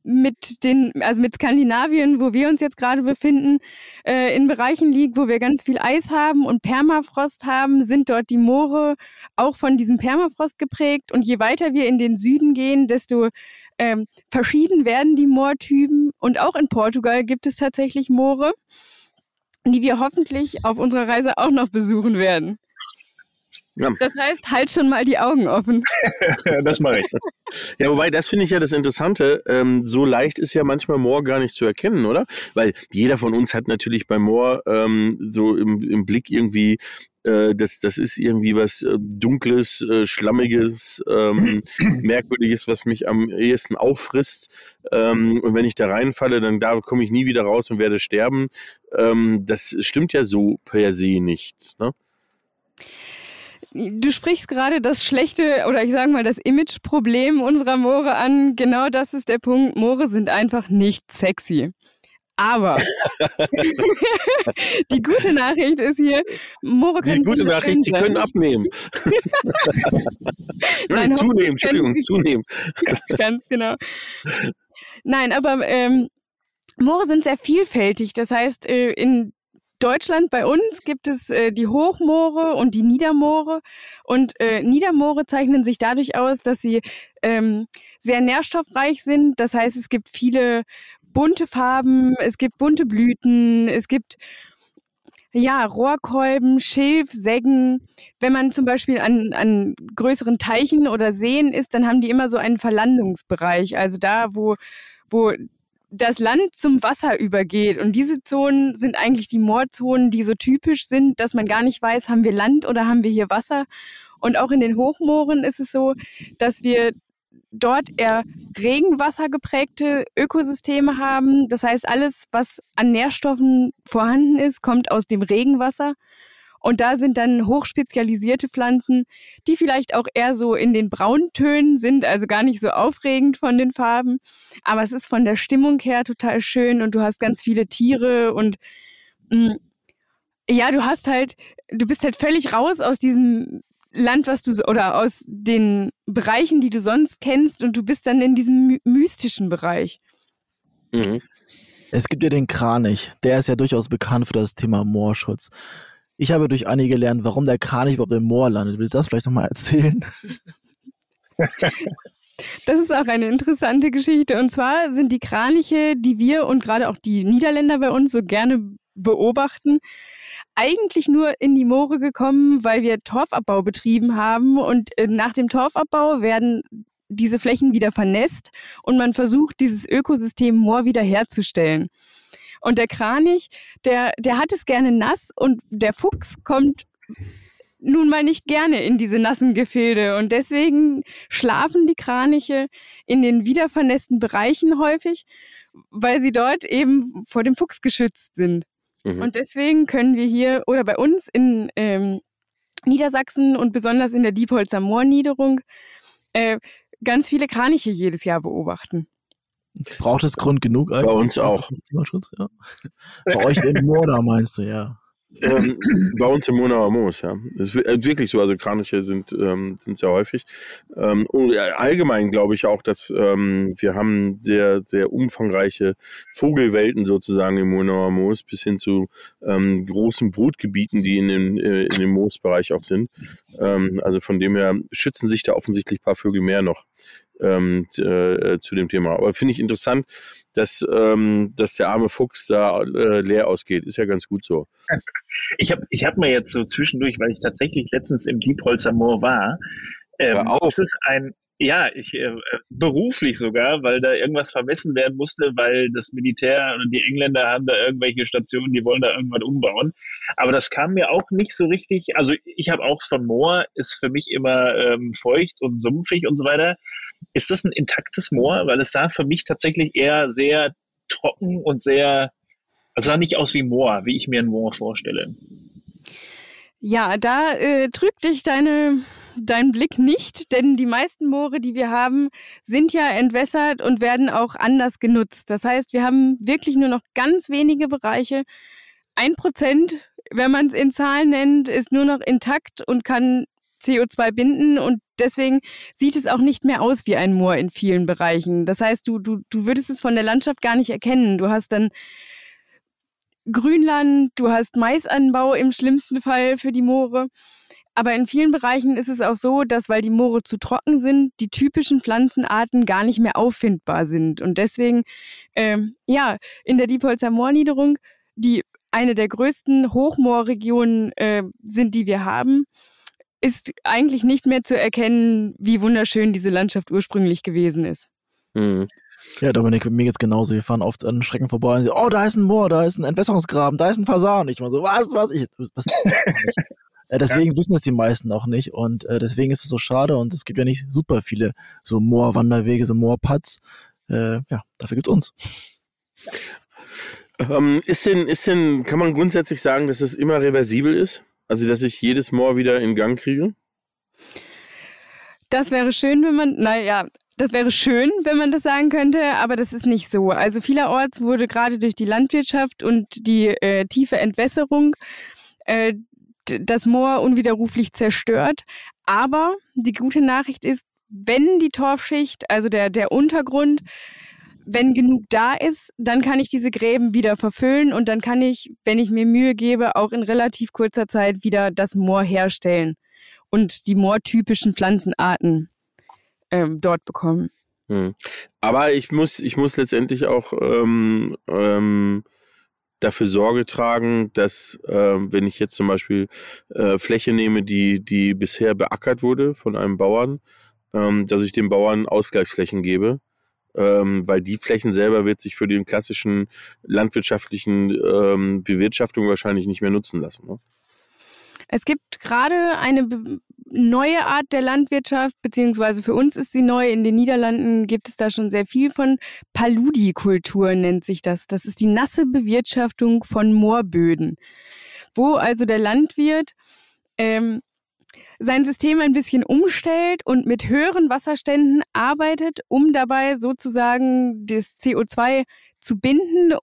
mit den, also mit Skandinavien, wo wir uns jetzt gerade befinden, äh, in Bereichen liegt, wo wir ganz viel Eis haben und Permafrost haben, sind dort die Moore auch von diesem Permafrost geprägt. Und je weiter wir in den Süden gehen, desto ähm, verschieden werden die Moortypen und auch in Portugal gibt es tatsächlich Moore, die wir hoffentlich auf unserer Reise auch noch besuchen werden. Ja. Das heißt, halt schon mal die Augen offen. das mache ich. Ja, wobei, das finde ich ja das Interessante. Ähm, so leicht ist ja manchmal Moor gar nicht zu erkennen, oder? Weil jeder von uns hat natürlich bei Moor ähm, so im, im Blick irgendwie äh, das, das ist irgendwie was äh, Dunkles, äh, Schlammiges, ähm, Merkwürdiges, was mich am ehesten auffrisst. Ähm, und wenn ich da reinfalle, dann da komme ich nie wieder raus und werde sterben. Ähm, das stimmt ja so per se nicht. Ne? Du sprichst gerade das schlechte oder ich sage mal das Imageproblem unserer Moore an. Genau das ist der Punkt. Moore sind einfach nicht sexy. Aber die gute Nachricht ist hier, Moore können Die gute Nachricht, sie können abnehmen. Nein, zunehmen, Entschuldigung, zunehmen. Ganz genau. Nein, aber ähm, Moore sind sehr vielfältig. Das heißt, äh, in Deutschland, bei uns gibt es äh, die Hochmoore und die Niedermoore. Und äh, Niedermoore zeichnen sich dadurch aus, dass sie ähm, sehr nährstoffreich sind. Das heißt, es gibt viele bunte Farben, es gibt bunte Blüten, es gibt ja, Rohrkolben, Schilf, Säggen. Wenn man zum Beispiel an, an größeren Teichen oder Seen ist, dann haben die immer so einen Verlandungsbereich. Also da, wo, wo das Land zum Wasser übergeht. Und diese Zonen sind eigentlich die Moorzonen, die so typisch sind, dass man gar nicht weiß, haben wir Land oder haben wir hier Wasser. Und auch in den Hochmooren ist es so, dass wir dort eher regenwassergeprägte Ökosysteme haben. Das heißt, alles, was an Nährstoffen vorhanden ist, kommt aus dem Regenwasser. Und da sind dann hochspezialisierte Pflanzen, die vielleicht auch eher so in den Brauntönen sind, also gar nicht so aufregend von den Farben. Aber es ist von der Stimmung her total schön und du hast ganz viele Tiere und mh, mm, ja, du hast halt, du bist halt völlig raus aus diesem Land, was du oder aus den Bereichen, die du sonst kennst, und du bist dann in diesem mystischen Bereich. Mhm. Es gibt ja den Kranich, der ist ja durchaus bekannt für das Thema Moorschutz. Ich habe durch einige gelernt, warum der Kranich überhaupt im Moor landet. Willst du das vielleicht nochmal erzählen? Das ist auch eine interessante Geschichte. Und zwar sind die Kraniche, die wir und gerade auch die Niederländer bei uns so gerne beobachten, eigentlich nur in die Moore gekommen, weil wir Torfabbau betrieben haben und äh, nach dem Torfabbau werden diese Flächen wieder vernässt und man versucht, dieses Ökosystem Moor wiederherzustellen. Und der Kranich, der, der hat es gerne nass und der Fuchs kommt nun mal nicht gerne in diese nassen Gefilde und deswegen schlafen die Kraniche in den wiedervernässten Bereichen häufig, weil sie dort eben vor dem Fuchs geschützt sind. Mhm. Und deswegen können wir hier oder bei uns in ähm, Niedersachsen und besonders in der Diepholzer Moorniederung äh, ganz viele Kraniche jedes Jahr beobachten. Braucht es Grund genug eigentlich? Bei uns auch. Ja. Bei euch in Moor da meinst du, ja. Ähm, bei uns im Monauer Moos, ja. Das ist äh, wirklich so. Also Kraniche sind, ähm, sind sehr häufig. Ähm, und allgemein glaube ich auch, dass ähm, wir haben sehr, sehr umfangreiche Vogelwelten sozusagen im Monauer Moos bis hin zu ähm, großen Brutgebieten, die in, den, äh, in dem Moosbereich auch sind. Ähm, also von dem her schützen sich da offensichtlich ein paar Vögel mehr noch ähm, äh, zu dem Thema. Aber finde ich interessant, dass, ähm, dass der arme Fuchs da äh, leer ausgeht. Ist ja ganz gut so. Ich habe ich hab mir jetzt so zwischendurch, weil ich tatsächlich letztens im Diepholzer Moor war, ähm, es ist ein, ja, ich äh, beruflich sogar, weil da irgendwas vermessen werden musste, weil das Militär und die Engländer haben da irgendwelche Stationen, die wollen da irgendwas umbauen. Aber das kam mir auch nicht so richtig. Also ich habe auch von Moor ist für mich immer ähm, feucht und sumpfig und so weiter. Ist das ein intaktes Moor? Weil es sah für mich tatsächlich eher sehr trocken und sehr, also sah nicht aus wie Moor, wie ich mir ein Moor vorstelle. Ja, da äh, trügt dich deine, dein Blick nicht, denn die meisten Moore, die wir haben, sind ja entwässert und werden auch anders genutzt. Das heißt, wir haben wirklich nur noch ganz wenige Bereiche. Ein Prozent, wenn man es in Zahlen nennt, ist nur noch intakt und kann CO2 binden und deswegen sieht es auch nicht mehr aus wie ein Moor in vielen Bereichen. Das heißt, du, du, du würdest es von der Landschaft gar nicht erkennen. Du hast dann Grünland, du hast Maisanbau im schlimmsten Fall für die Moore. Aber in vielen Bereichen ist es auch so, dass weil die Moore zu trocken sind, die typischen Pflanzenarten gar nicht mehr auffindbar sind. Und deswegen, äh, ja, in der Diepholzer Moorniederung, die eine der größten Hochmoorregionen äh, sind, die wir haben, ist eigentlich nicht mehr zu erkennen, wie wunderschön diese Landschaft ursprünglich gewesen ist. Mhm. Ja, Dominik, mir geht's genauso. Wir fahren oft an Strecken vorbei und sagen, oh, da ist ein Moor, da ist ein Entwässerungsgraben, da ist ein Fasan. Ich mal so, was, was? Ich, was äh, deswegen ja. wissen es die meisten auch nicht und äh, deswegen ist es so schade und es gibt ja nicht super viele so Moorwanderwege, so Moorpads. Äh, ja, dafür gibt's uns. Ähm, ist denn, ist denn, kann man grundsätzlich sagen, dass es immer reversibel ist? Also, dass ich jedes Moor wieder in Gang kriege? Das wäre schön, wenn man, naja, das wäre schön, wenn man das sagen könnte, aber das ist nicht so. Also vielerorts wurde gerade durch die Landwirtschaft und die äh, tiefe Entwässerung äh, das Moor unwiderruflich zerstört. Aber die gute Nachricht ist, wenn die Torfschicht, also der, der Untergrund, wenn genug da ist, dann kann ich diese Gräben wieder verfüllen und dann kann ich, wenn ich mir Mühe gebe, auch in relativ kurzer Zeit wieder das Moor herstellen und die moortypischen Pflanzenarten ähm, dort bekommen. Hm. Aber ich muss, ich muss letztendlich auch ähm, ähm, dafür Sorge tragen, dass äh, wenn ich jetzt zum Beispiel äh, Fläche nehme, die, die bisher beackert wurde von einem Bauern, ähm, dass ich den Bauern Ausgleichsflächen gebe. Ähm, weil die Flächen selber wird sich für den klassischen landwirtschaftlichen ähm, Bewirtschaftung wahrscheinlich nicht mehr nutzen lassen. Ne? Es gibt gerade eine neue Art der Landwirtschaft, beziehungsweise für uns ist sie neu. In den Niederlanden gibt es da schon sehr viel von. Paludikultur nennt sich das. Das ist die nasse Bewirtschaftung von Moorböden, wo also der Landwirt ähm, sein System ein bisschen umstellt und mit höheren Wasserständen arbeitet, um dabei sozusagen das CO2 zu binden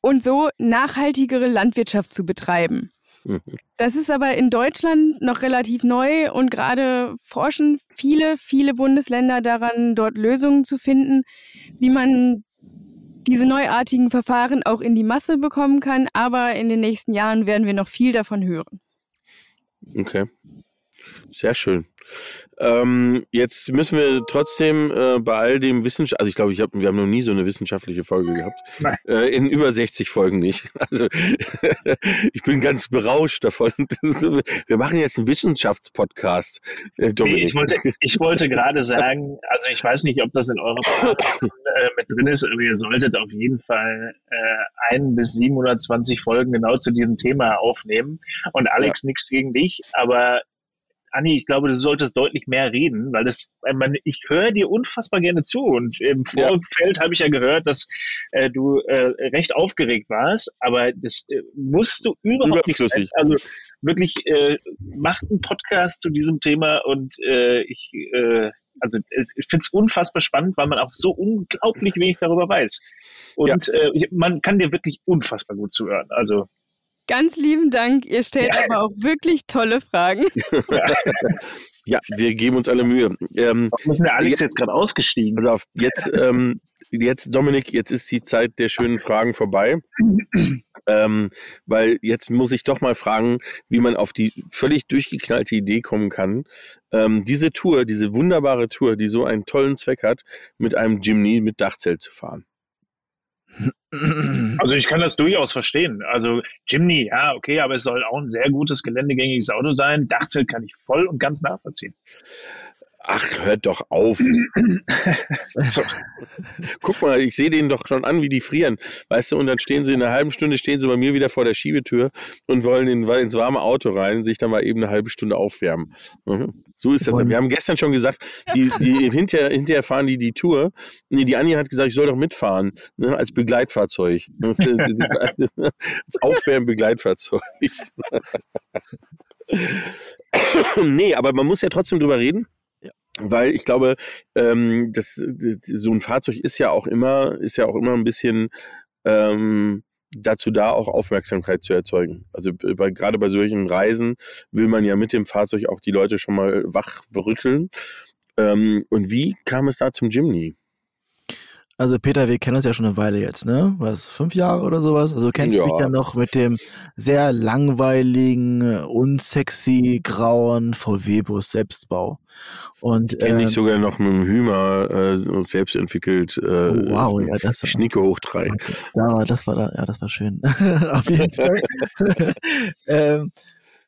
und so nachhaltigere Landwirtschaft zu betreiben. Mhm. Das ist aber in Deutschland noch relativ neu und gerade forschen viele, viele Bundesländer daran, dort Lösungen zu finden, wie man diese neuartigen Verfahren auch in die Masse bekommen kann. Aber in den nächsten Jahren werden wir noch viel davon hören. Okay. Sehr schön. Ähm, jetzt müssen wir trotzdem äh, bei all dem Wissenschaft, also ich glaube, ich hab, wir haben noch nie so eine wissenschaftliche Folge gehabt. Äh, in über 60 Folgen nicht. Also ich bin ganz berauscht davon. wir machen jetzt einen Wissenschaftspodcast. Äh, nee, ich wollte, ich wollte gerade sagen, also ich weiß nicht, ob das in eurer äh, mit drin ist, aber ihr solltet auf jeden Fall äh, ein bis 720 Folgen genau zu diesem Thema aufnehmen. Und Alex, ja. nichts gegen dich, aber Anni, ich glaube, du solltest deutlich mehr reden, weil das, äh, man, ich höre dir unfassbar gerne zu und im Vorfeld ja. habe ich ja gehört, dass äh, du äh, recht aufgeregt warst, aber das äh, musst du überhaupt nicht sein. Also wirklich, äh, macht einen Podcast zu diesem Thema und äh, ich, äh, also ich finde es unfassbar spannend, weil man auch so unglaublich wenig darüber weiß. Und ja. äh, man kann dir wirklich unfassbar gut zuhören. Also Ganz lieben Dank. Ihr stellt ja. aber auch wirklich tolle Fragen. ja, wir geben uns alle Mühe. Ähm, Warum ist der Alex jetzt, jetzt gerade ausgestiegen? Pass auf, jetzt, ähm, jetzt, Dominik, jetzt ist die Zeit der schönen Fragen vorbei. ähm, weil jetzt muss ich doch mal fragen, wie man auf die völlig durchgeknallte Idee kommen kann, ähm, diese Tour, diese wunderbare Tour, die so einen tollen Zweck hat, mit einem Jimny mit Dachzelt zu fahren. Also ich kann das durchaus verstehen. Also Jimny, ja, okay, aber es soll auch ein sehr gutes geländegängiges Auto sein. Dachzelt kann ich voll und ganz nachvollziehen. Ach, hört doch auf. so. Guck mal, ich sehe denen doch schon an, wie die frieren. Weißt du, und dann stehen sie in einer halben Stunde, stehen sie bei mir wieder vor der Schiebetür und wollen in, ins warme Auto rein, sich dann mal eben eine halbe Stunde aufwärmen. Mhm. So ist das. Wir haben gestern schon gesagt, die, die hinterher, hinterher fahren die die Tour. Nee, die Anja hat gesagt, ich soll doch mitfahren, ne, als Begleitfahrzeug. als Aufwärmbegleitfahrzeug. nee, aber man muss ja trotzdem drüber reden. Weil ich glaube, ähm, das, so ein Fahrzeug ist ja auch immer, ist ja auch immer ein bisschen ähm, dazu da, auch Aufmerksamkeit zu erzeugen. Also bei, gerade bei solchen Reisen will man ja mit dem Fahrzeug auch die Leute schon mal wach rütteln. Ähm, und wie kam es da zum Jimny? Also Peter, wir kennen uns ja schon eine Weile jetzt, ne? Was, fünf Jahre oder sowas? Also du kennst ja. mich ja noch mit dem sehr langweiligen, unsexy, grauen VW-Bus Selbstbau. Und kenne ähm, ich sogar noch mit dem Hümer äh, selbst entwickelt. Äh, oh, wow, ja, das war, Schnicke hoch drei. Da, das war da, ja, das war schön. Auf jeden Fall. ähm,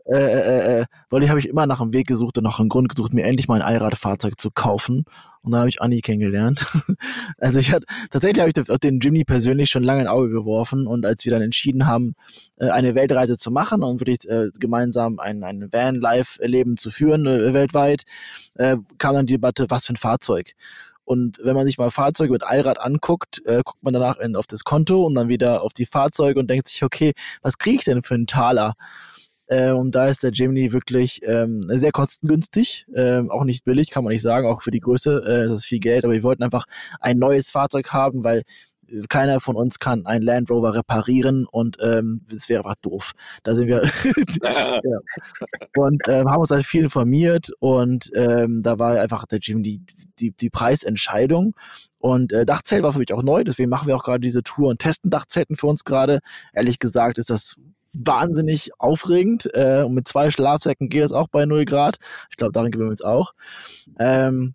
äh, äh, äh, weil ich habe ich immer nach einem Weg gesucht und nach einem Grund gesucht, mir endlich mal ein Allradfahrzeug zu kaufen. Und dann habe ich Anni kennengelernt. also ich hatte, tatsächlich habe ich den Jimny persönlich schon lange ein Auge geworfen und als wir dann entschieden haben, äh, eine Weltreise zu machen und wirklich äh, gemeinsam ein, ein Van-Life-Leben zu führen äh, weltweit, äh, kam dann die Debatte, was für ein Fahrzeug. Und wenn man sich mal Fahrzeuge mit Allrad anguckt, äh, guckt man danach in, auf das Konto und dann wieder auf die Fahrzeuge und denkt sich, okay, was kriege ich denn für einen Taler? Äh, und da ist der Jimny wirklich ähm, sehr kostengünstig, äh, auch nicht billig, kann man nicht sagen, auch für die Größe äh, ist es viel Geld, aber wir wollten einfach ein neues Fahrzeug haben, weil keiner von uns kann einen Land Rover reparieren und ähm, das wäre einfach doof. Da sind wir ja. und ähm, haben uns halt viel informiert und ähm, da war einfach der Jim die, die, die Preisentscheidung und äh, Dachzelt war für mich auch neu, deswegen machen wir auch gerade diese Tour und testen Dachzelten für uns gerade. Ehrlich gesagt ist das wahnsinnig aufregend. Äh, und mit zwei Schlafsäcken geht das auch bei 0 Grad. Ich glaube, darin gewöhnen wir uns auch. Ähm,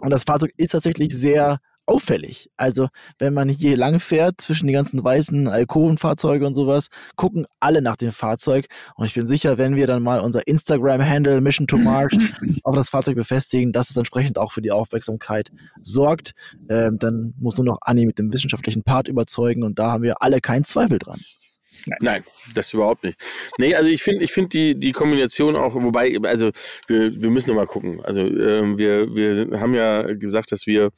und das Fahrzeug ist tatsächlich sehr auffällig. Also, wenn man hier lang fährt zwischen die ganzen weißen Alkovenfahrzeuge und sowas, gucken alle nach dem Fahrzeug. Und ich bin sicher, wenn wir dann mal unser Instagram-Handle Mission to Mars auf das Fahrzeug befestigen, dass es entsprechend auch für die Aufmerksamkeit sorgt, ähm, dann muss nur noch Anni mit dem wissenschaftlichen Part überzeugen und da haben wir alle keinen Zweifel dran. Nein. Nein, das überhaupt nicht. Nee, also ich finde, ich finde die, die Kombination auch, wobei, also wir, wir müssen noch mal gucken. Also ähm, wir, wir haben ja gesagt, dass wir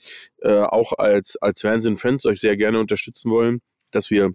äh, auch als, als Fernsehen-Fans euch sehr gerne unterstützen wollen, dass wir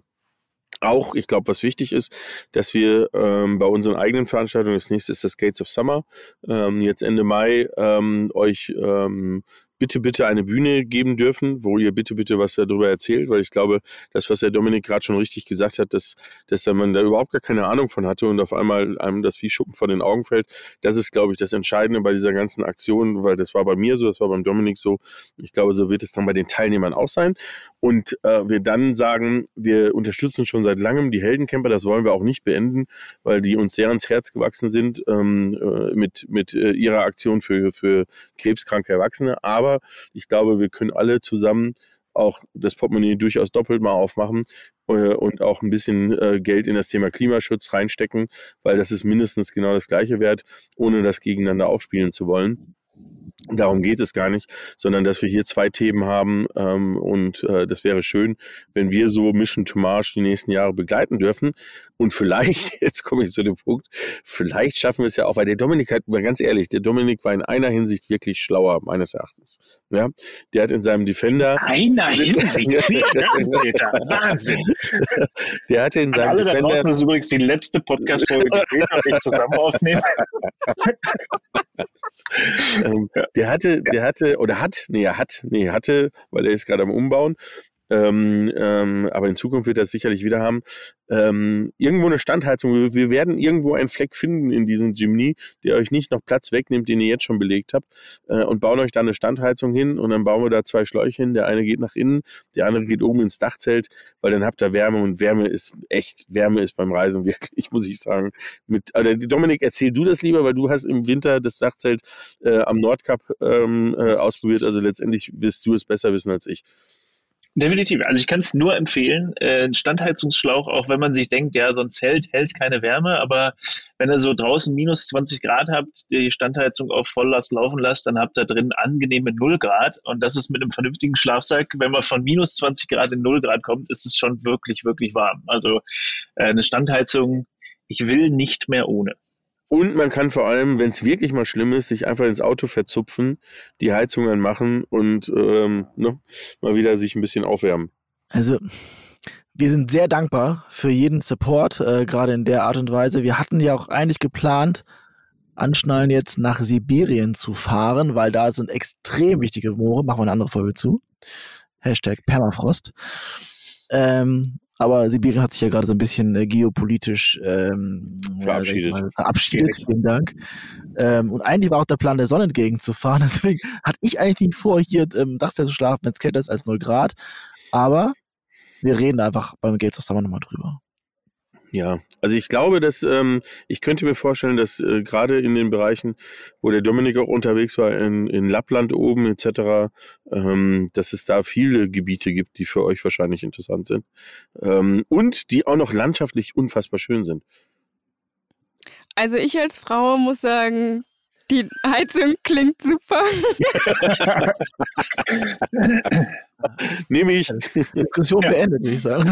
auch, ich glaube, was wichtig ist, dass wir ähm, bei unseren eigenen Veranstaltungen, das nächste ist das Gates of Summer, ähm, jetzt Ende Mai ähm, euch ähm, bitte, bitte eine Bühne geben dürfen, wo ihr bitte, bitte was darüber erzählt, weil ich glaube, das, was der Dominik gerade schon richtig gesagt hat, dass, dass man da überhaupt gar keine Ahnung von hatte und auf einmal einem das wie Schuppen von den Augen fällt, das ist, glaube ich, das Entscheidende bei dieser ganzen Aktion, weil das war bei mir so, das war beim Dominik so. Ich glaube, so wird es dann bei den Teilnehmern auch sein. Und äh, wir dann sagen, wir unterstützen schon seit langem die Heldencamper, das wollen wir auch nicht beenden, weil die uns sehr ans Herz gewachsen sind ähm, äh, mit, mit äh, ihrer Aktion für, für krebskranke Erwachsene. Aber aber ich glaube, wir können alle zusammen auch das Portemonnaie durchaus doppelt mal aufmachen äh, und auch ein bisschen äh, Geld in das Thema Klimaschutz reinstecken, weil das ist mindestens genau das gleiche wert, ohne das gegeneinander aufspielen zu wollen. Darum geht es gar nicht, sondern dass wir hier zwei Themen haben ähm, und äh, das wäre schön, wenn wir so Mission to Mars die nächsten Jahre begleiten dürfen und vielleicht, jetzt komme ich zu dem Punkt, vielleicht schaffen wir es ja auch, weil der Dominik hat, mal ganz ehrlich, der Dominik war in einer Hinsicht wirklich schlauer, meines Erachtens. Ja, der hat in seinem Defender. Einer Hinsicht? Wahnsinn. Der hatte in seinem Alle Defender. Da draußen, das ist übrigens die letzte Podcast-Folge, die wir nicht zusammen aufnehmen. Ähm, der hatte, der hatte, oder hat, nee, er hat, nee, hatte, weil er ist gerade am Umbauen, ähm, ähm, aber in Zukunft wird es sicherlich wieder haben. Ähm, irgendwo eine Standheizung. Wir werden irgendwo einen Fleck finden in diesem Jimny, der euch nicht noch Platz wegnimmt, den ihr jetzt schon belegt habt, äh, und bauen euch da eine Standheizung hin und dann bauen wir da zwei Schläuche hin. Der eine geht nach innen, der andere geht oben ins Dachzelt, weil dann habt ihr Wärme und Wärme ist echt, Wärme ist beim Reisen wirklich, muss ich sagen. Mit, also Dominik, erzähl du das lieber, weil du hast im Winter das Dachzelt äh, am Nordkap ähm, äh, ausprobiert. Also letztendlich wirst du es besser wissen als ich. Definitiv. Also ich kann es nur empfehlen. Äh, ein Standheizungsschlauch, auch wenn man sich denkt, ja, so ein Zelt hält keine Wärme, aber wenn ihr so draußen minus 20 Grad habt, die Standheizung auf Volllast laufen lasst, dann habt ihr drin angenehme 0 Grad. Und das ist mit einem vernünftigen Schlafsack, wenn man von minus 20 Grad in 0 Grad kommt, ist es schon wirklich, wirklich warm. Also äh, eine Standheizung, ich will nicht mehr ohne. Und man kann vor allem, wenn es wirklich mal schlimm ist, sich einfach ins Auto verzupfen, die Heizung anmachen und ähm, ne, mal wieder sich ein bisschen aufwärmen. Also, wir sind sehr dankbar für jeden Support, äh, gerade in der Art und Weise. Wir hatten ja auch eigentlich geplant, Anschnallen jetzt nach Sibirien zu fahren, weil da sind extrem wichtige Moore. Machen wir eine andere Folge zu. Hashtag Permafrost. Ähm, aber Sibirien hat sich ja gerade so ein bisschen äh, geopolitisch ähm, verabschiedet. Mal, verabschiedet. Vielen Dank. Ähm, und eigentlich war auch der Plan, der Sonne entgegenzufahren. Deswegen hatte ich eigentlich nicht vor, hier ähm, Dachzelt zu schlafen, wenn es kälter ist als 0 Grad. Aber wir reden einfach beim Gates of Summer nochmal drüber. Ja, also ich glaube, dass ähm, ich könnte mir vorstellen, dass äh, gerade in den Bereichen, wo der Dominik auch unterwegs war, in, in Lappland oben etc., ähm, dass es da viele Gebiete gibt, die für euch wahrscheinlich interessant sind ähm, und die auch noch landschaftlich unfassbar schön sind. Also ich als Frau muss sagen, die Heizung klingt super. Nehme ich. Diskussion ja. beendet, würde ich sagen.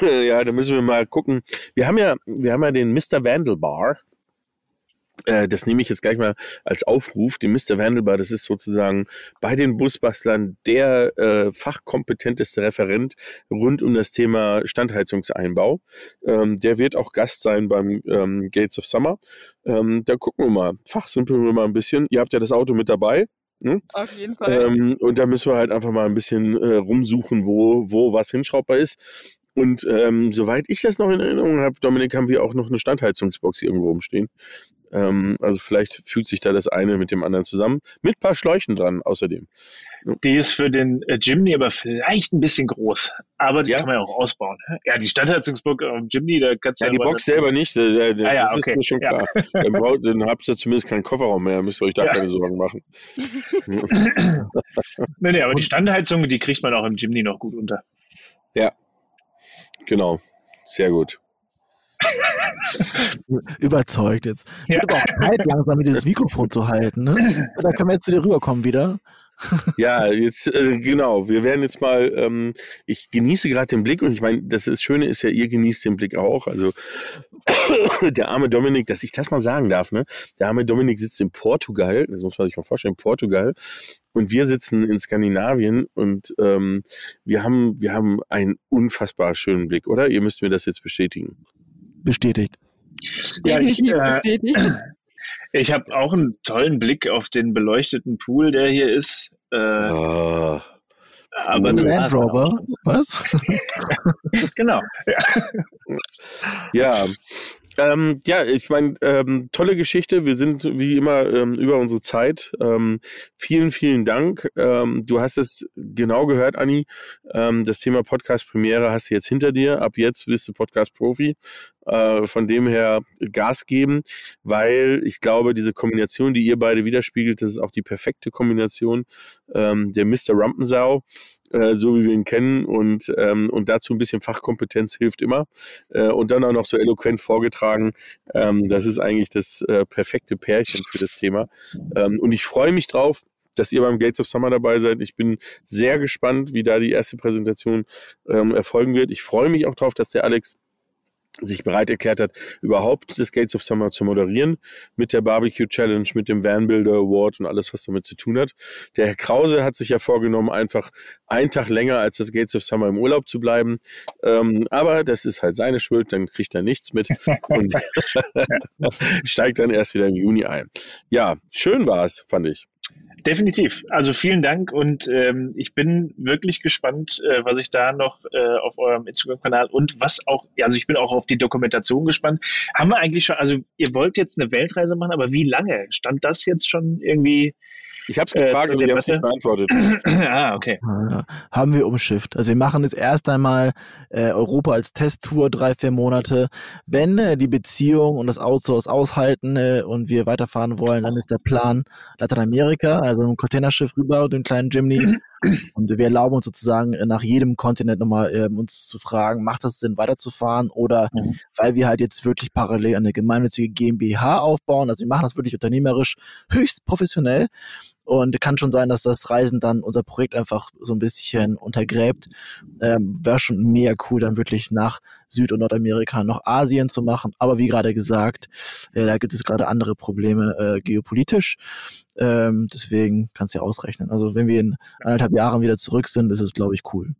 ja, da müssen wir mal gucken. Wir haben ja, wir haben ja den Mr. Vandelbar. Äh, das nehme ich jetzt gleich mal als Aufruf. Die Mr. Vandelbar, das ist sozusagen bei den Busbastlern der äh, fachkompetenteste Referent rund um das Thema Standheizungseinbau. Ähm, der wird auch Gast sein beim ähm, Gates of Summer. Ähm, da gucken wir mal, fachsimpeln wir mal ein bisschen. Ihr habt ja das Auto mit dabei. Ne? Auf jeden Fall. Ähm, und da müssen wir halt einfach mal ein bisschen äh, rumsuchen, wo, wo was hinschraubbar ist. Und ähm, soweit ich das noch in Erinnerung habe, Dominik, haben wir auch noch eine Standheizungsbox irgendwo rumstehen. Ähm, also vielleicht fügt sich da das eine mit dem anderen zusammen. Mit ein paar Schläuchen dran außerdem. Die ist für den äh, Jimny aber vielleicht ein bisschen groß. Aber die ja. kann man ja auch ausbauen. Ja, die Standheizungsbox am Jimny, da kannst du ja. die Box selber nicht. Da, da, ah, ja, das okay. ist mir schon klar. Ja. Dann, braucht, dann habt ihr zumindest keinen Kofferraum mehr. Müsst ihr euch da keine Sorgen machen. nee, nee, aber die Standheizung, die kriegt man auch im Jimny noch gut unter. Ja, Genau, sehr gut. Überzeugt jetzt. Ja. Wird aber auch Zeit, langsam mit dieses Mikrofon zu halten. Ne? Da können wir jetzt zu dir rüberkommen wieder. Ja, jetzt äh, genau. Wir werden jetzt mal. Ähm, ich genieße gerade den Blick und ich meine, das, das Schöne ist ja, ihr genießt den Blick auch. Also der arme Dominik, dass ich das mal sagen darf, ne? Der arme Dominik sitzt in Portugal. Das muss man sich mal vorstellen. Portugal. Und wir sitzen in Skandinavien und ähm, wir haben wir haben einen unfassbar schönen Blick, oder? Ihr müsst mir das jetzt bestätigen. Bestätigt. Ja, ich, äh, bestätigt. Ich habe auch einen tollen Blick auf den beleuchteten Pool, der hier ist. Äh, oh. Aber das Land Rover? Was? genau. Ja, ja ähm, ja, ich meine, ähm, tolle Geschichte. Wir sind wie immer ähm, über unsere Zeit. Ähm, vielen, vielen Dank. Ähm, du hast es genau gehört, Anni. Ähm, das Thema Podcast-Premiere hast du jetzt hinter dir. Ab jetzt bist du Podcast-Profi. Äh, von dem her Gas geben, weil ich glaube, diese Kombination, die ihr beide widerspiegelt, das ist auch die perfekte Kombination. Ähm, der Mr. Rampensau äh, so wie wir ihn kennen und, ähm, und dazu ein bisschen Fachkompetenz hilft immer äh, und dann auch noch so eloquent vorgetragen. Ähm, das ist eigentlich das äh, perfekte Pärchen für das Thema. Ähm, und ich freue mich drauf, dass ihr beim Gates of Summer dabei seid. Ich bin sehr gespannt, wie da die erste Präsentation ähm, erfolgen wird. Ich freue mich auch darauf, dass der Alex sich bereit erklärt hat, überhaupt das Gates of Summer zu moderieren mit der Barbecue Challenge, mit dem Van Builder Award und alles, was damit zu tun hat. Der Herr Krause hat sich ja vorgenommen, einfach einen Tag länger als das Gates of Summer im Urlaub zu bleiben. Ähm, aber das ist halt seine Schuld, dann kriegt er nichts mit und steigt dann erst wieder im Juni ein. Ja, schön war es, fand ich. Definitiv. Also vielen Dank und ähm, ich bin wirklich gespannt, äh, was ich da noch äh, auf eurem Instagram-Kanal und was auch, also ich bin auch auf die Dokumentation gespannt. Haben wir eigentlich schon, also ihr wollt jetzt eine Weltreise machen, aber wie lange? Stand das jetzt schon irgendwie ich habe es gefragt, äh, aber die haben es nicht beantwortet. ah, okay. Ja, haben wir umschifft. Also wir machen jetzt erst einmal äh, Europa als Testtour, drei, vier Monate. Wenn äh, die Beziehung und das Outsource aushalten äh, und wir weiterfahren wollen, dann ist der Plan Lateinamerika, also ein Containerschiff rüber und den kleinen Jimny. Und wir erlauben uns sozusagen äh, nach jedem Kontinent nochmal äh, uns zu fragen, macht das Sinn weiterzufahren oder mhm. weil wir halt jetzt wirklich parallel eine gemeinnützige GmbH aufbauen, also wir machen das wirklich unternehmerisch höchst professionell und kann schon sein, dass das Reisen dann unser Projekt einfach so ein bisschen untergräbt. Ähm, Wäre schon mega cool, dann wirklich nach Süd- und Nordamerika noch Asien zu machen. Aber wie gerade gesagt, äh, da gibt es gerade andere Probleme äh, geopolitisch. Ähm, deswegen kannst du ja ausrechnen. Also wenn wir in anderthalb Jahren wieder zurück sind, ist es, glaube ich, cool.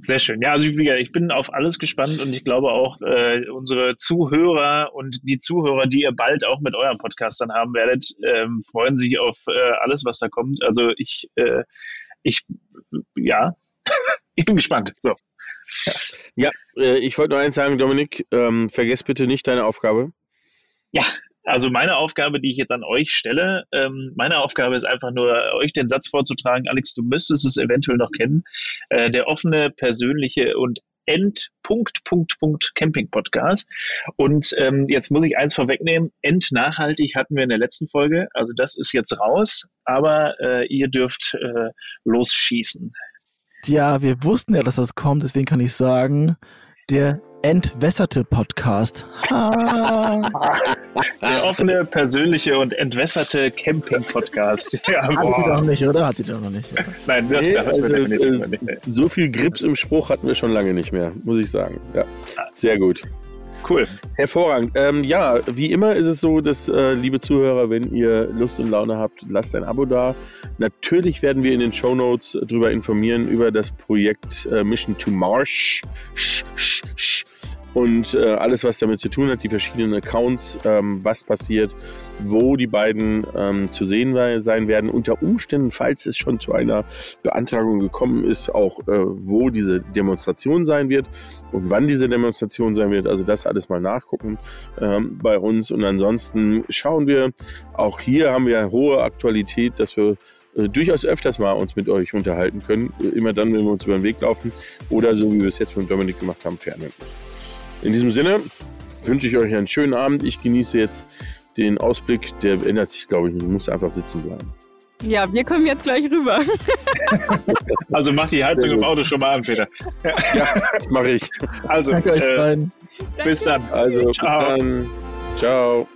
Sehr schön. Ja, also ich bin auf alles gespannt und ich glaube auch äh, unsere Zuhörer und die Zuhörer, die ihr bald auch mit eurem Podcast dann haben werdet, ähm, freuen sich auf äh, alles, was da kommt. Also ich, äh, ich, ja, ich bin gespannt. So. Ja, äh, ich wollte nur eins sagen, Dominik, ähm, vergesst bitte nicht deine Aufgabe. Ja, also meine Aufgabe, die ich jetzt an euch stelle, ähm, meine Aufgabe ist einfach nur, euch den Satz vorzutragen, Alex, du müsstest es eventuell noch kennen, äh, der offene, persönliche und End Punkt Punkt Punkt Camping Podcast. Und ähm, jetzt muss ich eins vorwegnehmen: Endnachhaltig hatten wir in der letzten Folge. Also das ist jetzt raus, aber äh, ihr dürft äh, losschießen. Ja, wir wussten ja, dass das kommt. Deswegen kann ich sagen, der entwässerte Podcast. Der offene, persönliche und entwässerte Camping-Podcast. Ja, Hat die doch nicht, oder? Hat die doch noch nicht. Ja. Nein, das nee, also, äh, nicht. So viel Grips im Spruch hatten wir schon lange nicht mehr, muss ich sagen. Ja, sehr gut. Cool. Hervorragend. Ähm, ja, wie immer ist es so, dass, äh, liebe Zuhörer, wenn ihr Lust und Laune habt, lasst ein Abo da. Natürlich werden wir in den Show Notes darüber informieren, über das Projekt äh, Mission to Mars. Sch, sch, sch und äh, alles, was damit zu tun hat, die verschiedenen Accounts, ähm, was passiert, wo die beiden ähm, zu sehen sein werden. Unter Umständen, falls es schon zu einer Beantragung gekommen ist, auch äh, wo diese Demonstration sein wird und wann diese Demonstration sein wird. Also das alles mal nachgucken ähm, bei uns. Und ansonsten schauen wir, auch hier haben wir hohe Aktualität, dass wir äh, durchaus öfters mal uns mit euch unterhalten können. Immer dann, wenn wir uns über den Weg laufen oder so wie wir es jetzt mit Dominik gemacht haben, fernhalten. In diesem Sinne wünsche ich euch einen schönen Abend. Ich genieße jetzt den Ausblick. Der ändert sich, glaube ich, nicht. Ich muss einfach sitzen bleiben. Ja, wir kommen jetzt gleich rüber. also mach die Heizung im Auto schon mal an, Peter. Ja, das mache ich. Also, Danke euch äh, bis dann. Also, Ciao. bis dann. Ciao.